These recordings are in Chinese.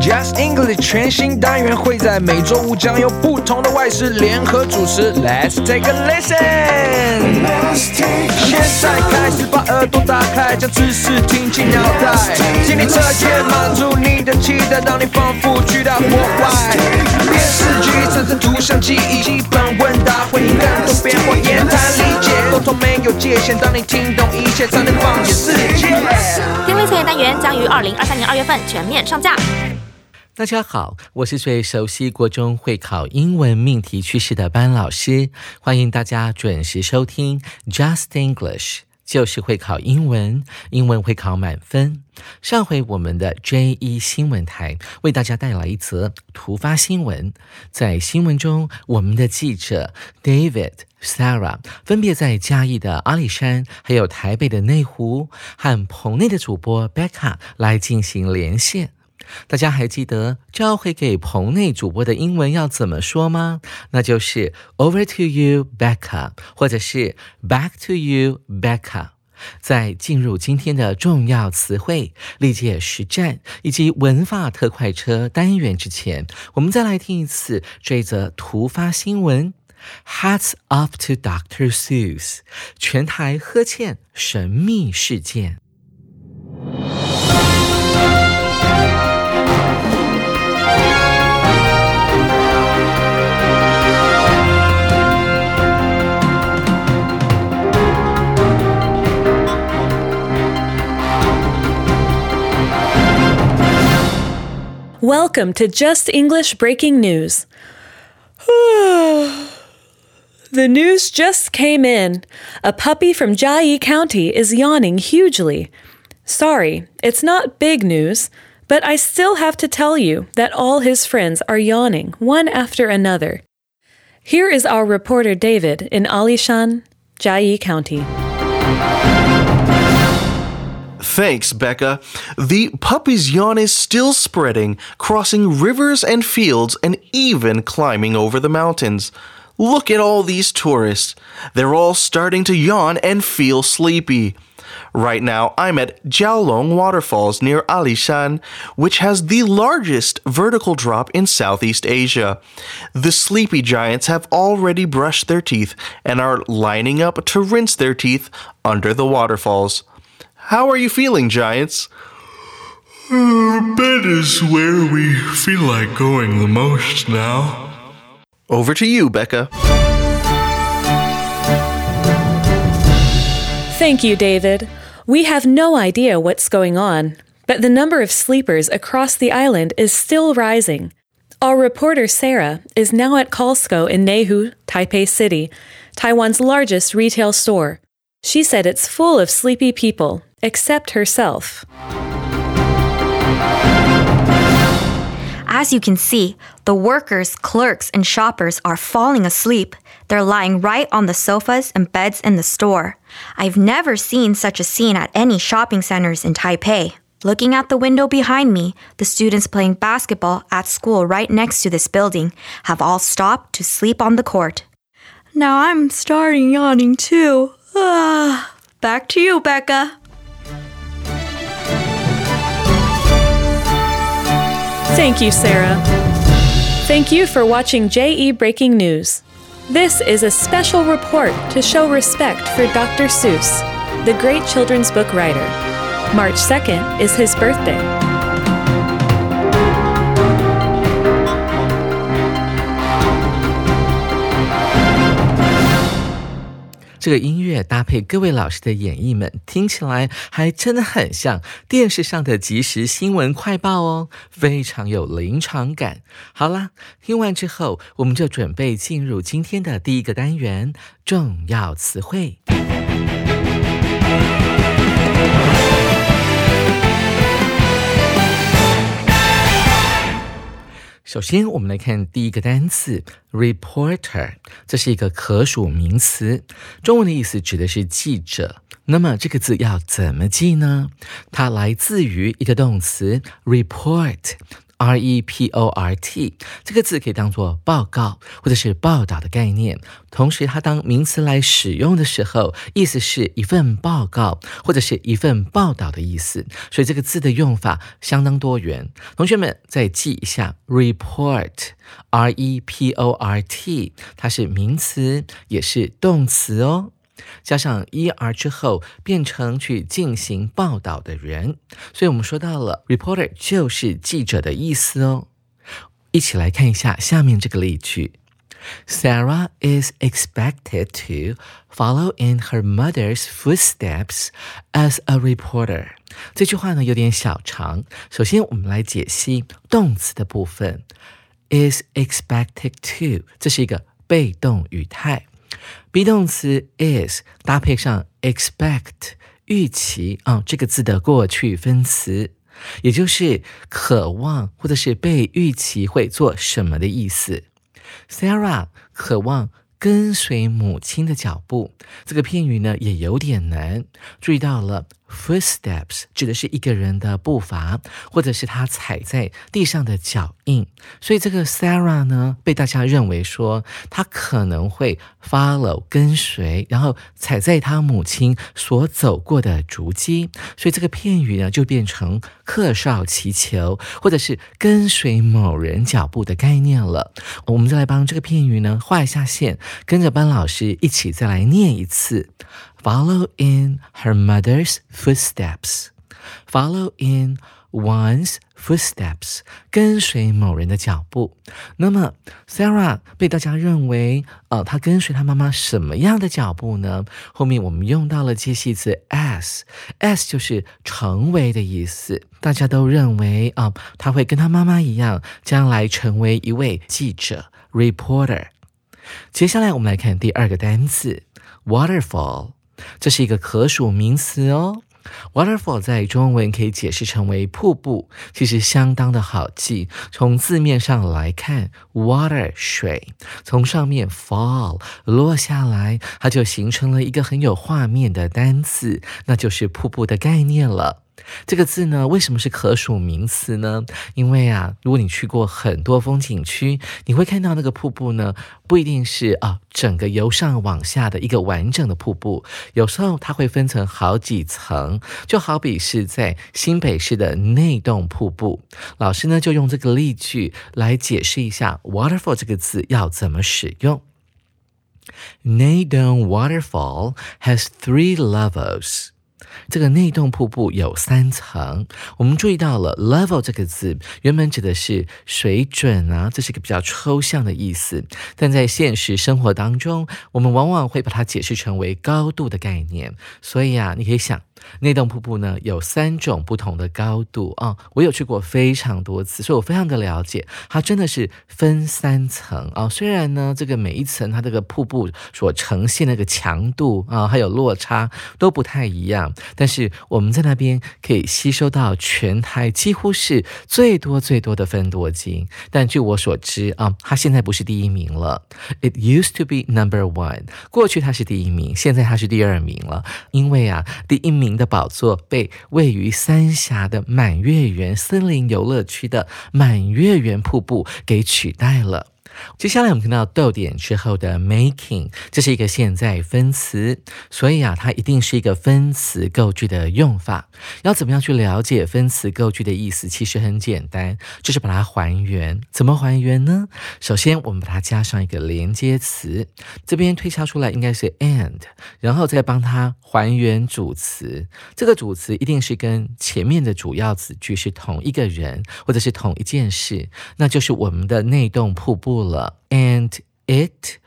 Just English 全新单元会在每周五将由不同的外事联合主持。Let's take a listen。现在开始把耳朵打开，将知识听进脑袋，听力测验满足你的期待，让你仿佛去到国外。电视剧产生图像记忆，基本问答回应更多变化，言谈理解，沟通没有界限。当你听懂一切，才能放眼世界。听力测验单元将于二零二三年二月份全面上架。大家好，我是最熟悉国中会考英文命题趋势的班老师，欢迎大家准时收听 Just English，就是会考英文，英文会考满分。上回我们的 J 一新闻台为大家带来一则突发新闻，在新闻中，我们的记者 David、Sarah 分别在嘉义的阿里山，还有台北的内湖，和棚内的主播 Becca 来进行连线。大家还记得召回给棚内主播的英文要怎么说吗？那就是 Over to you, Becca，或者是 Back to you, Becca。在进入今天的重要词汇、历届实战以及文法特快车单元之前，我们再来听一次这则突发新闻。Hats off to Dr. Seuss，全台呵欠神秘事件。Welcome to Just English Breaking News. the news just came in. A puppy from Jiayi County is yawning hugely. Sorry, it's not big news, but I still have to tell you that all his friends are yawning one after another. Here is our reporter David in Alishan, Jiayi County. Thanks, Becca. The puppy's yawn is still spreading, crossing rivers and fields, and even climbing over the mountains. Look at all these tourists. They're all starting to yawn and feel sleepy. Right now, I'm at Jiaolong Waterfalls near Alishan, which has the largest vertical drop in Southeast Asia. The sleepy giants have already brushed their teeth and are lining up to rinse their teeth under the waterfalls. How are you feeling, Giants? bed is where we feel like going the most now. Over to you, Becca. Thank you, David. We have no idea what's going on, but the number of sleepers across the island is still rising. Our reporter Sarah is now at Costco in Nehu, Taipei City, Taiwan's largest retail store. She said it's full of sleepy people, except herself. As you can see, the workers, clerks, and shoppers are falling asleep. They're lying right on the sofas and beds in the store. I've never seen such a scene at any shopping centers in Taipei. Looking out the window behind me, the students playing basketball at school right next to this building have all stopped to sleep on the court. Now I'm starting yawning too. Ah, back to you, Becca. Thank you, Sarah. Thank you for watching JE Breaking News. This is a special report to show respect for Dr. Seuss, the great children's book writer. March 2nd is his birthday. 这个音乐搭配各位老师的演绎们，听起来还真的很像电视上的即时新闻快报哦，非常有临场感。好啦，听完之后，我们就准备进入今天的第一个单元——重要词汇。首先，我们来看第一个单词 reporter，这是一个可数名词，中文的意思指的是记者。那么这个字要怎么记呢？它来自于一个动词 report。R E P O R T 这个字可以当做报告或者是报道的概念。同时，它当名词来使用的时候，意思是一份报告或者是一份报道的意思。所以这个字的用法相当多元。同学们再记一下，report，R E P O R T，它是名词也是动词哦。加上 er 之后，变成去进行报道的人，所以我们说到了 reporter 就是记者的意思哦。一起来看一下下面这个例句：Sarah is expected to follow in her mother's footsteps as a reporter。这句话呢有点小长，首先我们来解析动词的部分，is expected to，这是一个被动语态。Be 动词 is 搭配上 expect 预期啊这个字的过去分词，也就是渴望或者是被预期会做什么的意思。Sarah 渴望。跟随母亲的脚步，这个片语呢也有点难。注意到了，footsteps 指的是一个人的步伐，或者是他踩在地上的脚印。所以这个 Sarah 呢，被大家认为说他可能会 follow 跟随，然后踩在他母亲所走过的足迹。所以这个片语呢，就变成客少祈求，或者是跟随某人脚步的概念了。我们再来帮这个片语呢画一下线。跟着班老师一起再来念一次：Follow in her mother's footsteps. Follow in one's footsteps，跟随某人的脚步。那么，Sarah 被大家认为，呃，她跟随她妈妈什么样的脚步呢？后面我们用到了介系词 as，as 就是成为的意思。大家都认为啊，她会跟她妈妈一样，将来成为一位记者 （reporter）。接下来我们来看第二个单词，waterfall，这是一个可数名词哦。waterfall 在中文可以解释成为瀑布，其实相当的好记。从字面上来看，water 水，从上面 fall 落下来，它就形成了一个很有画面的单词，那就是瀑布的概念了。这个字呢，为什么是可数名词呢？因为啊，如果你去过很多风景区，你会看到那个瀑布呢，不一定是啊整个由上往下的一个完整的瀑布，有时候它会分成好几层，就好比是在新北市的内洞瀑布。老师呢就用这个例句来解释一下 “waterfall” 这个字要怎么使用。内洞 waterfall has three levels. 这个内洞瀑布有三层，我们注意到了 level 这个字，原本指的是水准啊，这是一个比较抽象的意思，但在现实生活当中，我们往往会把它解释成为高度的概念，所以啊，你可以想。内洞瀑布呢有三种不同的高度啊，我有去过非常多次，所以我非常的了解，它真的是分三层啊。虽然呢，这个每一层它这个瀑布所呈现那个强度啊，还有落差都不太一样，但是我们在那边可以吸收到全台几乎是最多最多的分多金。但据我所知啊，它现在不是第一名了。It used to be number one，过去它是第一名，现在它是第二名了，因为啊，第一名。的宝座被位于三峡的满月园森林游乐区的满月园瀑布给取代了。接下来我们看到逗点之后的 making，这是一个现在分词，所以啊，它一定是一个分词构句的用法。要怎么样去了解分词构句的意思？其实很简单，就是把它还原。怎么还原呢？首先，我们把它加上一个连接词，这边推敲出来应该是 and，然后再帮它还原主词。这个主词一定是跟前面的主要子句是同一个人或者是同一件事，那就是我们的内洞瀑布。了，and it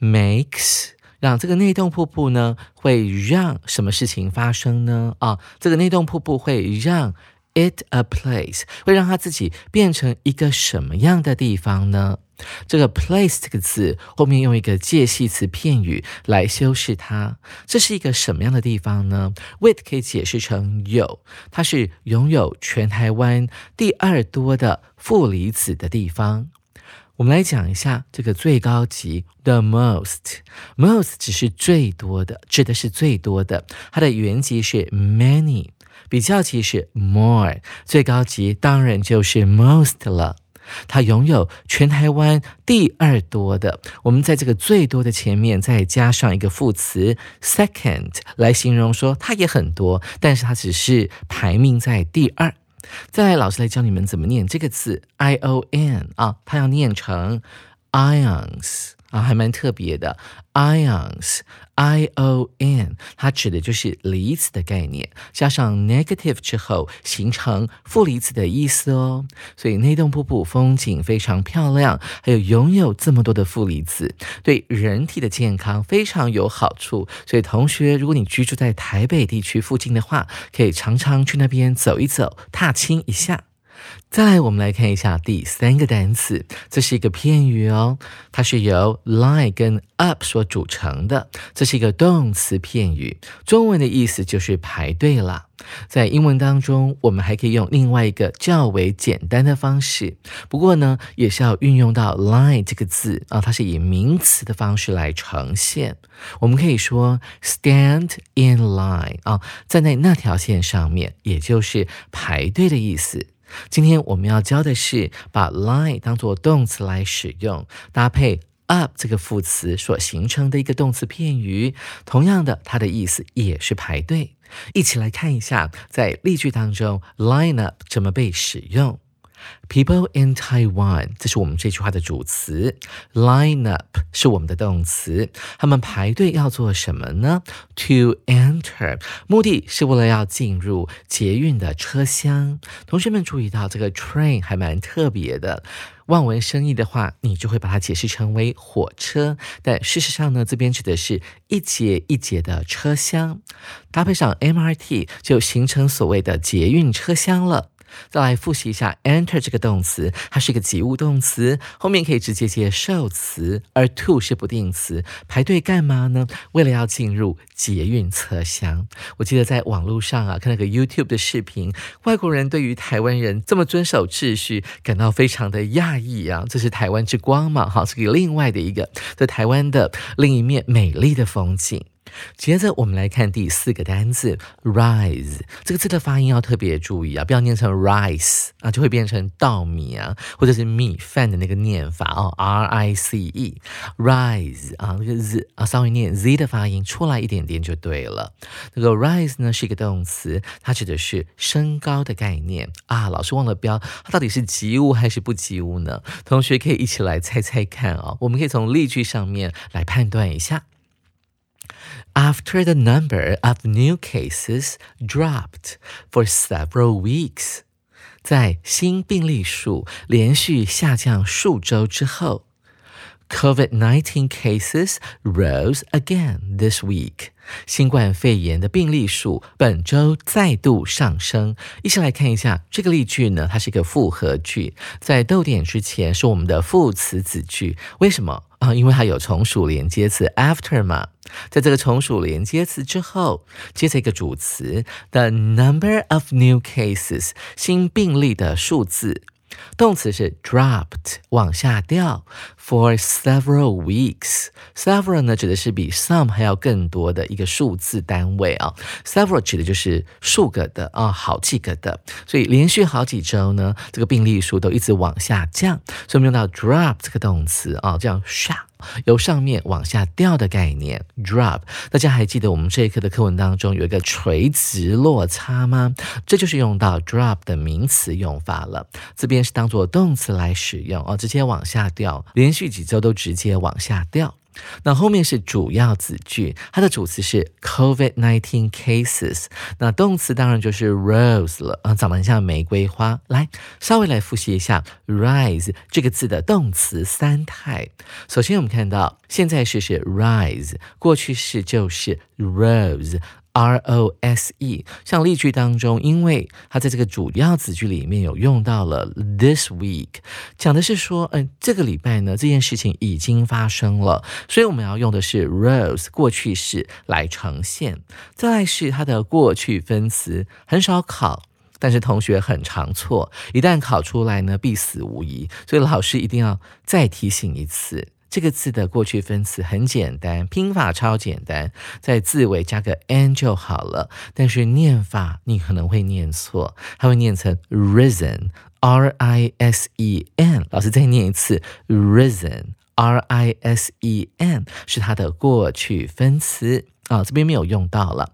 makes 让这个内洞瀑布呢，会让什么事情发生呢？啊，这个内洞瀑布会让 it a place，会让它自己变成一个什么样的地方呢？这个 place 这个字后面用一个介系词片语来修饰它，这是一个什么样的地方呢？with 可以解释成有，它是拥有全台湾第二多的负离子的地方。我们来讲一下这个最高级，the most，most 只是最多的，指的是最多的，它的原级是 many，比较级是 more，最高级当然就是 most 了。它拥有全台湾第二多的，我们在这个最多的前面再加上一个副词 second 来形容，说它也很多，但是它只是排名在第二。再来，老师来教你们怎么念这个字 i o n 啊，它要念成 ions。啊，还蛮特别的，ions，i o n，它指的就是离子的概念，加上 negative 之后形成负离子的意思哦。所以内洞瀑布风景非常漂亮，还有拥有这么多的负离子，对人体的健康非常有好处。所以同学，如果你居住在台北地区附近的话，可以常常去那边走一走，踏青一下。再来，我们来看一下第三个单词，这是一个片语哦，它是由 lie 跟 up 所组成的，这是一个动词片语，中文的意思就是排队了。在英文当中，我们还可以用另外一个较为简单的方式，不过呢，也是要运用到 lie 这个字啊，它是以名词的方式来呈现。我们可以说 stand in line 啊，站在那条线上面，也就是排队的意思。今天我们要教的是把 line 当做动词来使用，搭配 up 这个副词所形成的一个动词片语。同样的，它的意思也是排队。一起来看一下，在例句当中，line up 怎么被使用。People in Taiwan，这是我们这句话的主词。Line up 是我们的动词。他们排队要做什么呢？To enter，目的是为了要进入捷运的车厢。同学们注意到这个 train 还蛮特别的。望文生义的话，你就会把它解释成为火车。但事实上呢，这边指的是一节一节的车厢，搭配上 MRT 就形成所谓的捷运车厢了。再来复习一下，enter 这个动词，它是一个及物动词，后面可以直接接受词，而 to 是不定词。排队干嘛呢？为了要进入捷运车厢。我记得在网络上啊，看那个 YouTube 的视频，外国人对于台湾人这么遵守秩序，感到非常的讶异啊！这是台湾之光嘛？哈，是个另外的一个在台湾的另一面美丽的风景。接着我们来看第四个单词 rise，这个字的发音要特别注意啊，不要念成 rice 啊，就会变成稻米啊，或者是米饭的那个念法哦，r i c e rise 啊，那个 z 啊，稍微念 z 的发音出来一点点就对了。这个 rise 呢是一个动词，它指的是升高的概念啊。老师忘了标，它到底是及物还是不及物呢？同学可以一起来猜猜看啊，我们可以从例句上面来判断一下。after the number of new cases dropped for several weeks，在新病例数连续下降数周之后，COVID-19 cases rose again this week。新冠肺炎的病例数本周再度上升。一起来看一下这个例句呢，它是一个复合句，在逗点之前是我们的副词子句。为什么？ 啊，因为它有从属连接词 after 嘛，在这个从属连接词之后，接着一个主词，the number of new cases，新病例的数字。动词是 dropped，往下掉。For several weeks, several 呢指的是比 some 还要更多的一个数字单位啊。Several 指的就是数个的啊，好几个的。所以连续好几周呢，这个病例数都一直往下降。所以我们用到 drop 这个动词啊，叫下。由上面往下掉的概念，drop。大家还记得我们这一课的课文当中有一个垂直落差吗？这就是用到 drop 的名词用法了。这边是当做动词来使用哦，直接往下掉，连续几周都直接往下掉。那后面是主要子句，它的主词是 COVID-19 cases，那动词当然就是 rose 了啊，长得很像玫瑰花。来，稍微来复习一下 rise 这个字的动词三态。首先我们看到现在式是 rise，过去式就是 rose。R O S E，像例句当中，因为它在这个主要子句里面有用到了 this week，讲的是说，嗯，这个礼拜呢，这件事情已经发生了，所以我们要用的是 rose 过去式来呈现。再来是它的过去分词，很少考，但是同学很常错，一旦考出来呢，必死无疑，所以老师一定要再提醒一次。这个字的过去分词很简单，拼法超简单，在字尾加个 n 就好了。但是念法你可能会念错，它会念成 risen，r i s e n。老师再念一次，risen，r i s e n 是它的过去分词。啊，这边没有用到了。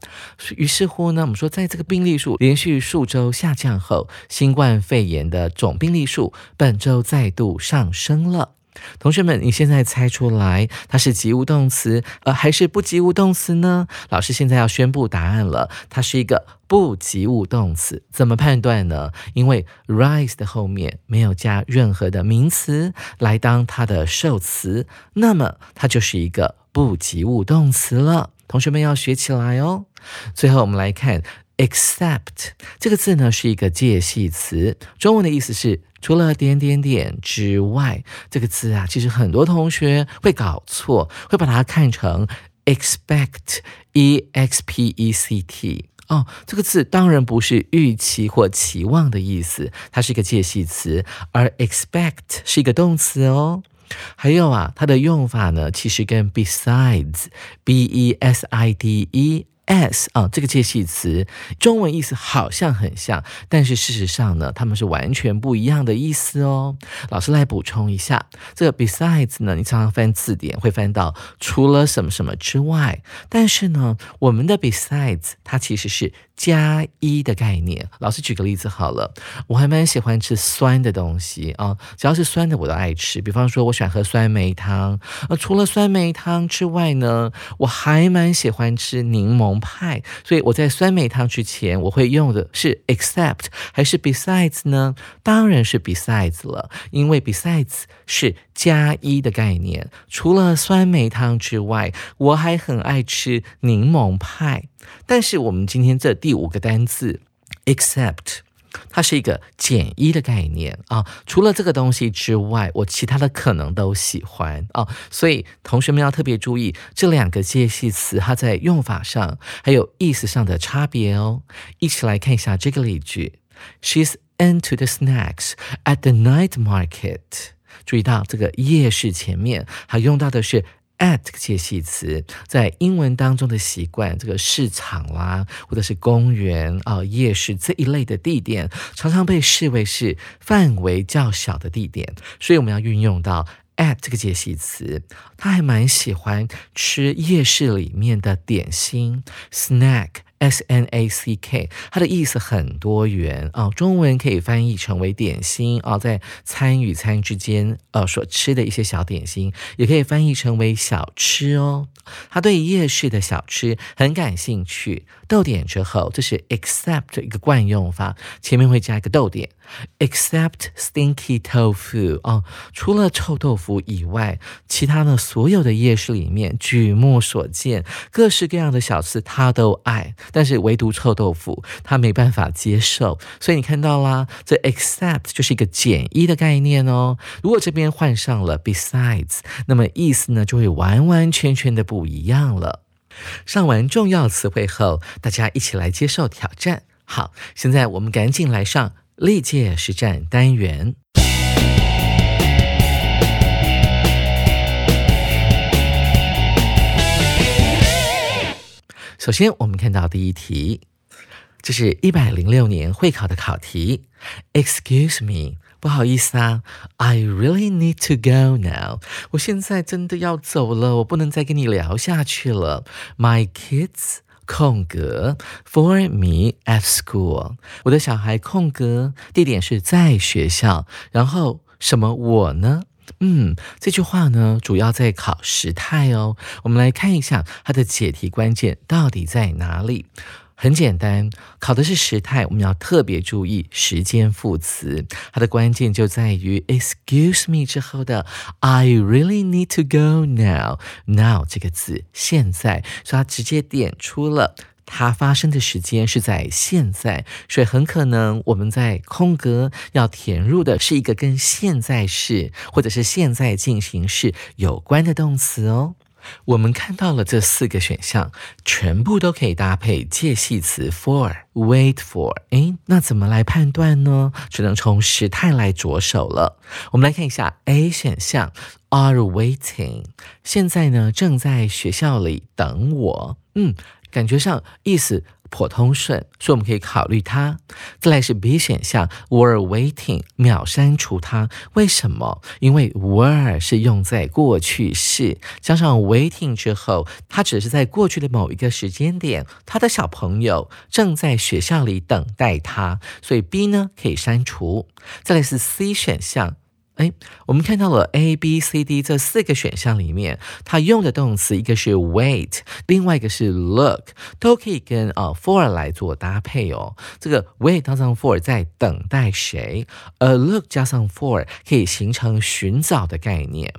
于是乎呢，我们说，在这个病例数连续数周下降后，新冠肺炎的总病例数本周再度上升了。同学们，你现在猜出来它是及物动词，呃，还是不及物动词呢？老师现在要宣布答案了，它是一个不及物动词。怎么判断呢？因为 rise 的后面没有加任何的名词来当它的受词，那么它就是一个不及物动词了。同学们要学起来哦。最后，我们来看 except 这个字呢，是一个介系词，中文的意思是除了点点点之外。这个字啊，其实很多同学会搞错，会把它看成 expect，e x p e c t。哦，这个字当然不是预期或期望的意思，它是一个介系词，而 expect 是一个动词哦。还有啊，它的用法呢，其实跟 besides，b e s i d e as 啊这个介系词，中文意思好像很像，但是事实上呢，它们是完全不一样的意思哦。老师来补充一下，这个 besides 呢，你常常翻字典会翻到除了什么什么之外，但是呢，我们的 besides 它其实是。加一的概念，老师举个例子好了，我还蛮喜欢吃酸的东西啊，只要是酸的我都爱吃。比方说，我喜欢喝酸梅汤，呃，除了酸梅汤之外呢，我还蛮喜欢吃柠檬派。所以我在酸梅汤之前，我会用的是 except 还是 besides 呢？当然是 besides 了，因为 besides 是加一的概念。除了酸梅汤之外，我还很爱吃柠檬派。但是我们今天这第五个单字，except，它是一个减一的概念啊。除了这个东西之外，我其他的可能都喜欢啊。所以同学们要特别注意这两个介系词，它在用法上还有意思上的差别哦。一起来看一下这个例句：She's into the snacks at the night market。注意到这个夜市前面还用到的是。At 这个介系词在英文当中的习惯，这个市场啦，或者是公园啊、夜市这一类的地点，常常被视为是范围较小的地点，所以我们要运用到 at 这个介系词。他还蛮喜欢吃夜市里面的点心 snack。S N A C K，它的意思很多元啊，中文可以翻译成为点心啊，在餐与餐之间呃所吃的一些小点心，也可以翻译成为小吃哦。他对夜市的小吃很感兴趣。逗点之后，这是 except 一个惯用法，前面会加一个逗点。Except stinky tofu 哦，除了臭豆腐以外，其他的所有的夜市里面举目所见，各式各样的小吃他都爱，但是唯独臭豆腐他没办法接受。所以你看到啦，这 except 就是一个减一的概念哦。如果这边换上了 besides，那么意思呢就会完完全全的不一样了。上完重要词汇后，大家一起来接受挑战。好，现在我们赶紧来上历届实战单元。首先，我们看到第一题，这是一百零六年会考的考题。Excuse me。不好意思啊，I really need to go now。我现在真的要走了，我不能再跟你聊下去了。My kids 空格 for me at school。我的小孩空格地点是在学校，然后什么我呢？嗯，这句话呢主要在考时态哦。我们来看一下它的解题关键到底在哪里。很简单，考的是时态，我们要特别注意时间副词，它的关键就在于 excuse me 之后的 I really need to go now。now 这个字，现在，所以它直接点出了它发生的时间是在现在，所以很可能我们在空格要填入的是一个跟现在式或者是现在进行式有关的动词哦。我们看到了这四个选项，全部都可以搭配介系词 for，wait for。诶，那怎么来判断呢？只能从时态来着手了。我们来看一下 A 选项，are waiting，现在呢正在学校里等我。嗯，感觉上意思。颇通顺，所以我们可以考虑它。再来是 B 选项，were waiting，秒删除它。为什么？因为 were 是用在过去式，加上 waiting 之后，它只是在过去的某一个时间点，他的小朋友正在学校里等待他，所以 B 呢可以删除。再来是 C 选项。哎，我们看到了 A、B、C、D 这四个选项里面，它用的动词一个是 wait，另外一个是 look，都可以跟啊 for 来做搭配哦。这个 wait 加上 for 在等待谁，而 look 加上 for 可以形成寻找的概念。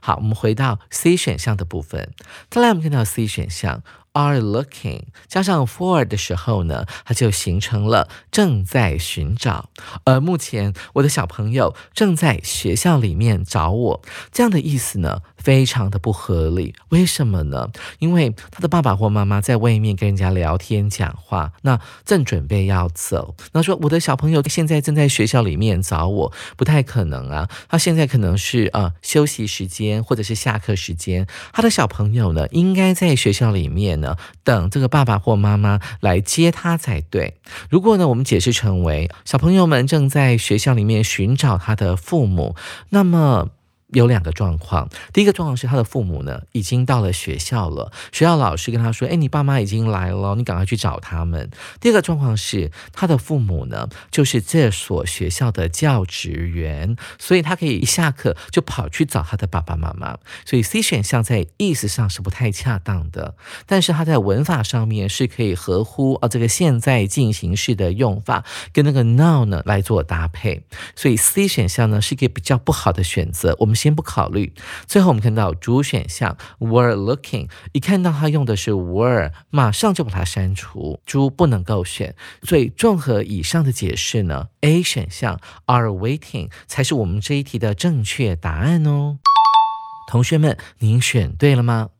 好，我们回到 C 选项的部分，再来我们看到 C 选项。Are looking 加上 for 的时候呢，它就形成了正在寻找。而目前我的小朋友正在学校里面找我，这样的意思呢？非常的不合理，为什么呢？因为他的爸爸或妈妈在外面跟人家聊天讲话，那正准备要走，那说我的小朋友现在正在学校里面找我，不太可能啊。他现在可能是呃休息时间或者是下课时间，他的小朋友呢应该在学校里面呢等这个爸爸或妈妈来接他才对。如果呢我们解释成为小朋友们正在学校里面寻找他的父母，那么。有两个状况，第一个状况是他的父母呢已经到了学校了，学校老师跟他说：“哎，你爸妈已经来了，你赶快去找他们。”第二个状况是他的父母呢就是这所学校的教职员，所以他可以一下课就跑去找他的爸爸妈妈。所以 C 选项在意思上是不太恰当的，但是他在文法上面是可以合乎啊这个现在进行式的用法跟那个 now 呢来做搭配，所以 C 选项呢是一个比较不好的选择。我们。先不考虑，最后我们看到主选项 were looking，一看到它用的是 were，马上就把它删除，猪不能够选。所以综合以上的解释呢，A 选项 are waiting 才是我们这一题的正确答案哦。同学们，您选对了吗？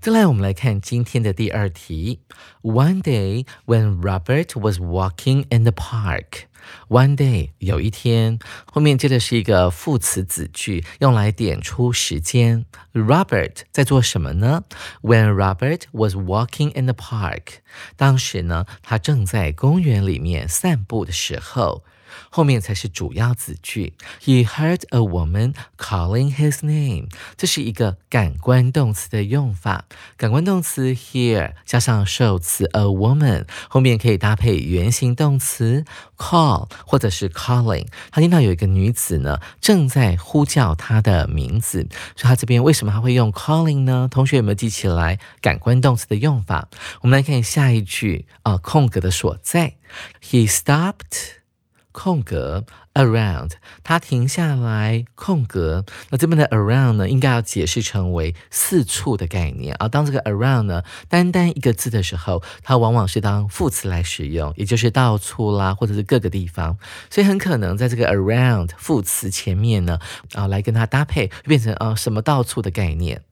再来，我们来看今天的第二题。One day when Robert was walking in the park. One day，有一天，后面接的是一个副词子句，用来点出时间。Robert 在做什么呢？When Robert was walking in the park，当时呢，他正在公园里面散步的时候。后面才是主要子句。He heard a woman calling his name，这是一个感官动词的用法。感官动词 hear 加上受词 a woman，后面可以搭配原形动词 call 或者是 calling。他听到有一个女子呢正在呼叫他的名字，所以他这边为什么他会用 calling 呢？同学有没有记起来感官动词的用法？我们来看下一句啊，空格的所在。He stopped。空格 around，它停下来，空格。那这边的 around 呢，应该要解释成为四处的概念啊。当这个 around 呢，单单一个字的时候，它往往是当副词来使用，也就是到处啦，或者是各个地方。所以很可能在这个 around 副词前面呢，啊，来跟它搭配，变成啊什么到处的概念。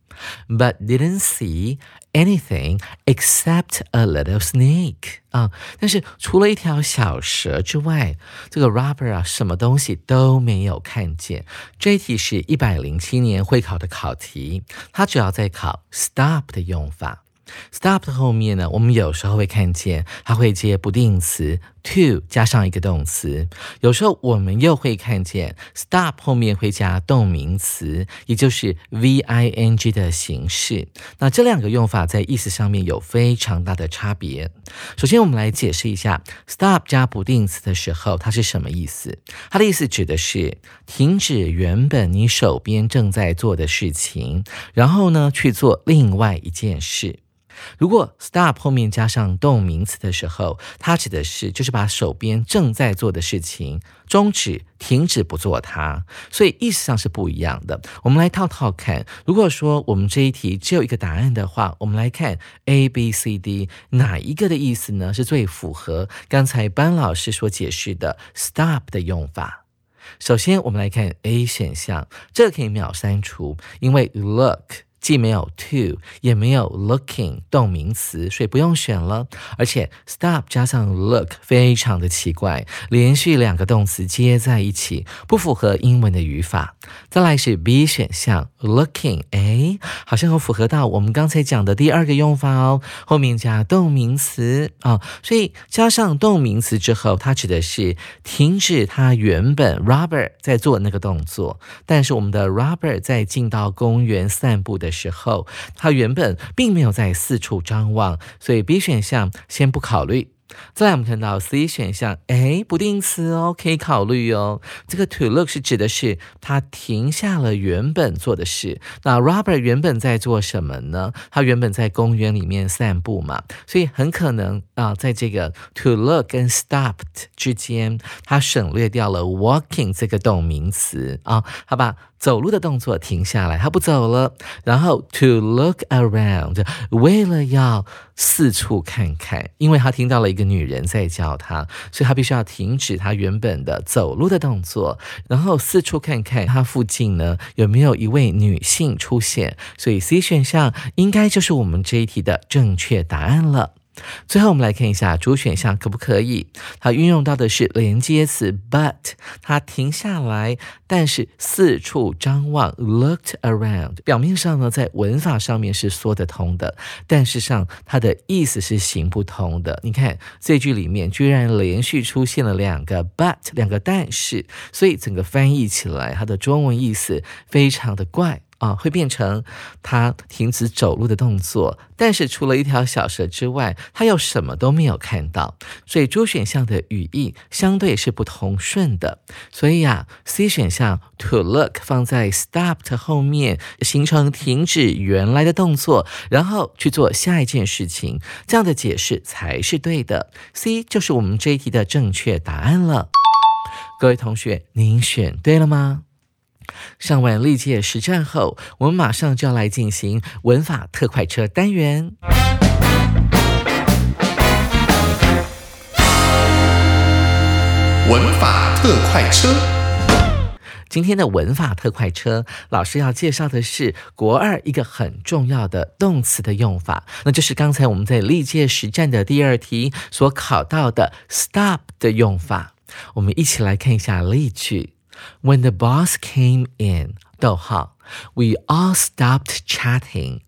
But didn't see anything except a little snake 啊！但是除了一条小蛇之外，这个 Robert 啊，什么东西都没有看见。这一题是一百零七年会考的考题，它主要在考 stop 的用法。Stop 的后面呢，我们有时候会看见它会接不定词 to 加上一个动词，有时候我们又会看见 stop 后面会加动名词，也就是 v i n g 的形式。那这两个用法在意思上面有非常大的差别。首先，我们来解释一下 stop 加不定词的时候，它是什么意思？它的意思指的是停止原本你手边正在做的事情，然后呢去做另外一件事。如果 stop 后面加上动名词的时候，它指的是就是把手边正在做的事情终止、停止不做它，所以意思上是不一样的。我们来套套看，如果说我们这一题只有一个答案的话，我们来看 A、B、C、D 哪一个的意思呢？是最符合刚才班老师所解释的 stop 的用法。首先，我们来看 A 选项，这个可以秒删除，因为 look。既没有 to，也没有 looking 动名词，所以不用选了。而且 stop 加上 look 非常的奇怪，连续两个动词接在一起，不符合英文的语法。再来是 B 选项 looking，哎，好像有符合到我们刚才讲的第二个用法哦，后面加动名词啊，所以加上动名词之后，它指的是停止他原本 Robert 在做那个动作，但是我们的 Robert 在进到公园散步的。时候，他原本并没有在四处张望，所以 B 选项先不考虑。再来，我们看到 C 选项，哎，不定词哦，可以考虑哦。这个 to look 是指的是他停下了原本做的事。那 Robert 原本在做什么呢？他原本在公园里面散步嘛，所以很可能啊，在这个 to look 跟 stopped 之间，他省略掉了 walking 这个动名词啊，好吧。走路的动作停下来，他不走了。然后 to look around，为了要四处看看，因为他听到了一个女人在叫他，所以他必须要停止他原本的走路的动作，然后四处看看他附近呢有没有一位女性出现。所以 C 选项应该就是我们这一题的正确答案了。最后，我们来看一下主选项可不可以？它运用到的是连接词 but，它停下来，但是四处张望，looked around。表面上呢，在文法上面是说得通的，但是上它的意思是行不通的。你看这句里面居然连续出现了两个 but，两个但是，所以整个翻译起来，它的中文意思非常的怪。啊，会变成他停止走路的动作，但是除了一条小蛇之外，他又什么都没有看到，所以猪选项的语义相对是不通顺的。所以呀，C 选项 to look 放在 stopped 后面，形成停止原来的动作，然后去做下一件事情，这样的解释才是对的。C 就是我们这一题的正确答案了。各位同学，您选对了吗？上完历届实战后，我们马上就要来进行文法特快车单元。文法特快车，今天的文法特快车，老师要介绍的是国二一个很重要的动词的用法，那就是刚才我们在历届实战的第二题所考到的 stop 的用法。我们一起来看一下例句。When the boss came in, we all stopped chatting。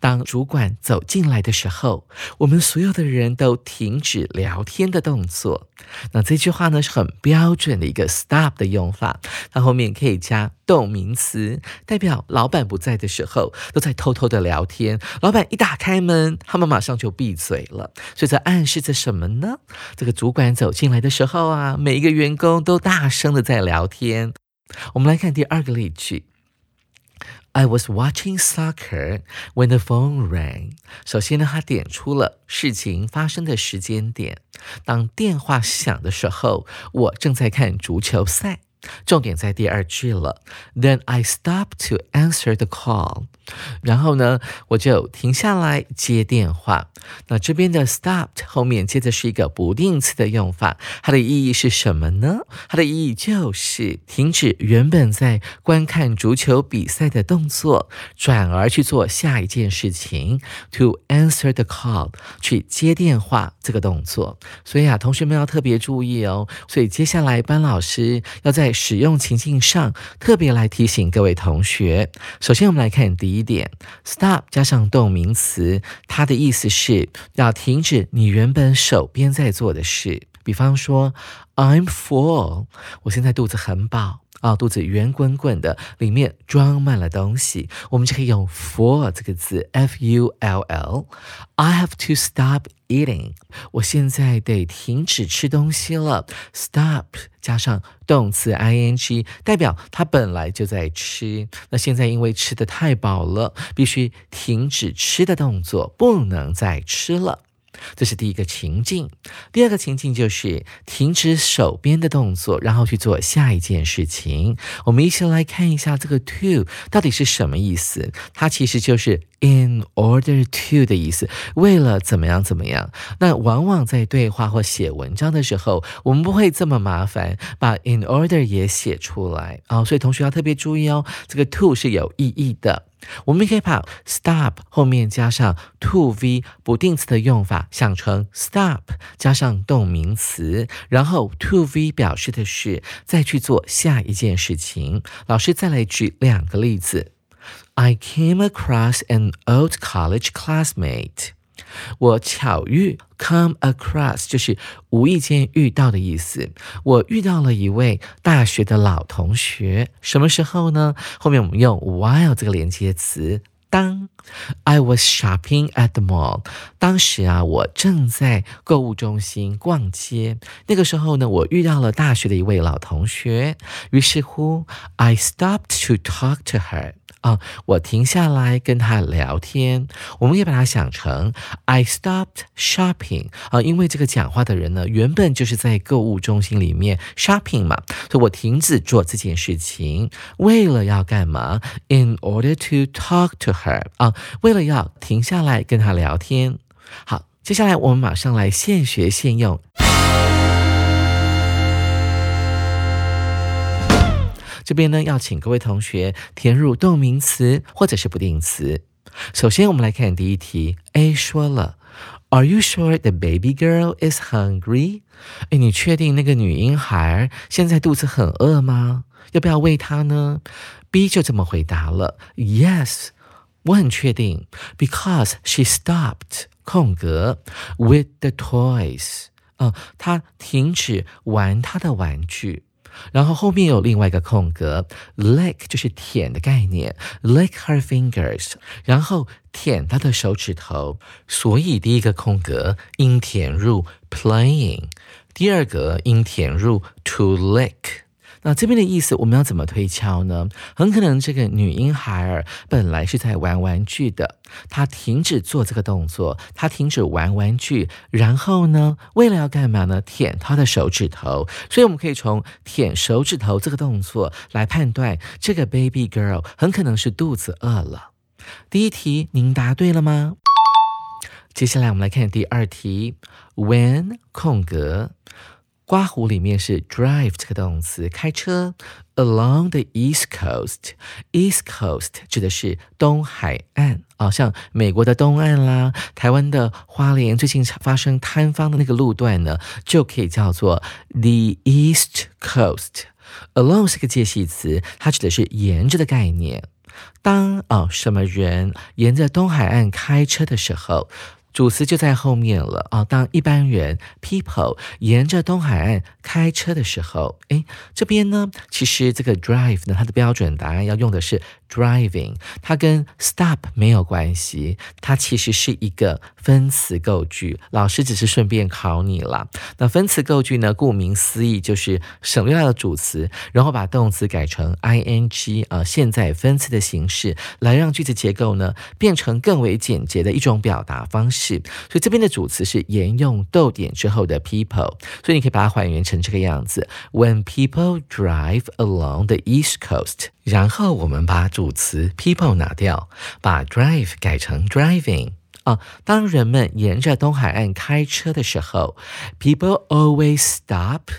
当主管走进来的时候，我们所有的人都停止聊天的动作。那这句话呢是很标准的一个 stop 的用法，它后面可以加动名词，代表老板不在的时候都在偷偷的聊天。老板一打开门，他们马上就闭嘴了。所以这暗示着什么呢？这个主管走进来的时候啊，每一个员工都大声的在聊天。我们来看第二个例句。I was watching soccer when the phone rang。首先呢，他点出了事情发生的时间点。当电话响的时候，我正在看足球赛。重点在第二句了。Then I stopped to answer the call。然后呢，我就停下来接电话。那这边的 stopped 后面接的是一个不定词的用法，它的意义是什么呢？它的意义就是停止原本在观看足球比赛的动作，转而去做下一件事情。To answer the call，去接电话这个动作。所以啊，同学们要特别注意哦。所以接下来班老师要在使用情境上特别来提醒各位同学。首先，我们来看第一点，stop 加上动名词，它的意思是要停止你原本手边在做的事。比方说，I'm full，我现在肚子很饱。啊，肚子圆滚滚的，里面装满了东西，我们就可以用 full 这个字，f u l l。I have to stop eating，我现在得停止吃东西了。Stop 加上动词 i n g，代表他本来就在吃，那现在因为吃的太饱了，必须停止吃的动作，不能再吃了。这是第一个情境，第二个情境就是停止手边的动作，然后去做下一件事情。我们一起来看一下这个 to 到底是什么意思？它其实就是 in order to 的意思，为了怎么样怎么样。那往往在对话或写文章的时候，我们不会这么麻烦，把 in order 也写出来啊。所以同学要特别注意哦，这个 to 是有意义的。我们可以把 stop 后面加上 to v 不定词的用法想成 stop 加上动名词，然后 to v 表示的是再去做下一件事情。老师再来举两个例子：I came across an old college classmate。我巧遇 come across 就是无意间遇到的意思。我遇到了一位大学的老同学，什么时候呢？后面我们用 while 这个连接词。当 I was shopping at the mall，当时啊，我正在购物中心逛街。那个时候呢，我遇到了大学的一位老同学。于是乎，I stopped to talk to her。啊，我停下来跟他聊天，我们也把它想成 I stopped shopping 啊，因为这个讲话的人呢，原本就是在购物中心里面 shopping 嘛，所以我停止做这件事情，为了要干嘛？In order to talk to her 啊，为了要停下来跟他聊天。好，接下来我们马上来现学现用。这边呢，要请各位同学填入动名词或者是不定词。首先，我们来看第一题。A 说了，Are you sure the baby girl is hungry？哎，你确定那个女婴孩现在肚子很饿吗？要不要喂她呢？B 就这么回答了，Yes，我很确定，because she stopped 空格 with the toys。嗯，她停止玩她的玩具。然后后面有另外一个空格，lick 就是舔的概念，lick her fingers，然后舔她的手指头。所以第一个空格应填入 playing，第二个应填入 to lick。那这边的意思我们要怎么推敲呢？很可能这个女婴孩儿本来是在玩玩具的，她停止做这个动作，她停止玩玩具，然后呢，为了要干嘛呢？舔她的手指头。所以我们可以从舔手指头这个动作来判断，这个 baby girl 很可能是肚子饿了。第一题您答对了吗？接下来我们来看第二题，when 空格。刮胡里面是 drive 这个动词，开车 along the east coast。east coast 指的是东海岸啊，像美国的东岸啦，台湾的花莲最近发生坍方的那个路段呢，就可以叫做 the east coast。along 是个介系词，它指的是沿着的概念。当啊什么人沿着东海岸开车的时候。主词就在后面了啊！当一般人 people 沿着东海岸开车的时候，哎，这边呢，其实这个 drive 呢，它的标准答案要用的是 driving，它跟 stop 没有关系，它其实是一个分词构句。老师只是顺便考你了。那分词构句呢，顾名思义就是省略了主词，然后把动词改成 ing 啊，现在分词的形式，来让句子结构呢变成更为简洁的一种表达方式。所以这边的主词是沿用逗点之后的 people，所以你可以把它还原成这个样子：When people drive along the east coast，然后我们把主词 people 拿掉，把 drive 改成 driving 啊。当人们沿着东海岸开车的时候，people always stop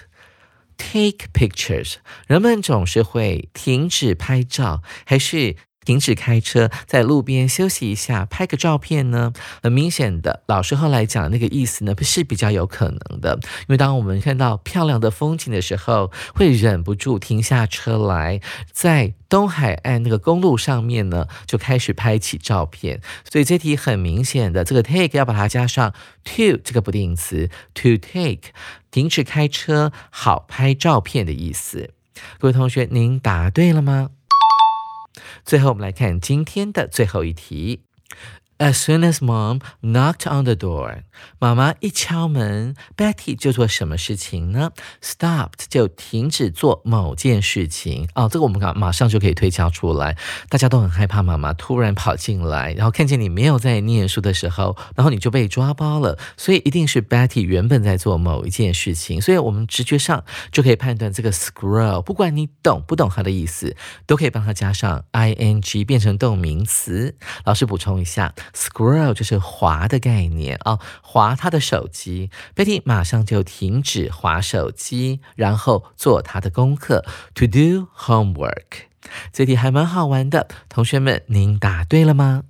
take pictures，人们总是会停止拍照，还是？停止开车，在路边休息一下，拍个照片呢？很明显的，老师后来讲那个意思呢，是比较有可能的。因为当我们看到漂亮的风景的时候，会忍不住停下车来，在东海岸那个公路上面呢，就开始拍起照片。所以这题很明显的，这个 take 要把它加上 to 这个不定词，to take 停止开车，好拍照片的意思。各位同学，您答对了吗？最后，我们来看今天的最后一题。As soon as mom knocked on the door，妈妈一敲门，Betty 就做什么事情呢？Stopped 就停止做某件事情。哦，这个我们马马上就可以推敲出来。大家都很害怕妈妈突然跑进来，然后看见你没有在念书的时候，然后你就被抓包了。所以一定是 Betty 原本在做某一件事情。所以我们直觉上就可以判断这个 scroll，不管你懂不懂它的意思，都可以帮它加上 ing 变成动名词。老师补充一下。Scroll 就是滑的概念啊，滑他的手机。Betty 马上就停止滑手机，然后做他的功课，to do homework。这题还蛮好玩的，同学们，您答对了吗？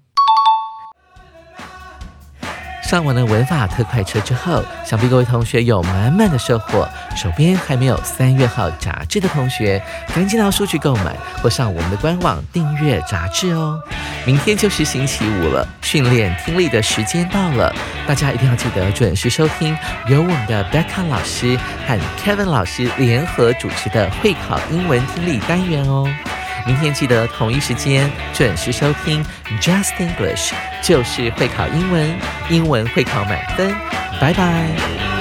上完了文法特快车之后，想必各位同学有满满的收获。手边还没有三月号杂志的同学，赶紧到书局购买或上我们的官网订阅杂志哦。明天就是星期五了，训练听力的时间到了，大家一定要记得准时收听由我们的 Becca 老师和 Kevin 老师联合主持的会考英文听力单元哦。明天记得同一时间准时收听 Just English，就是会考英文，英文会考满分。拜拜。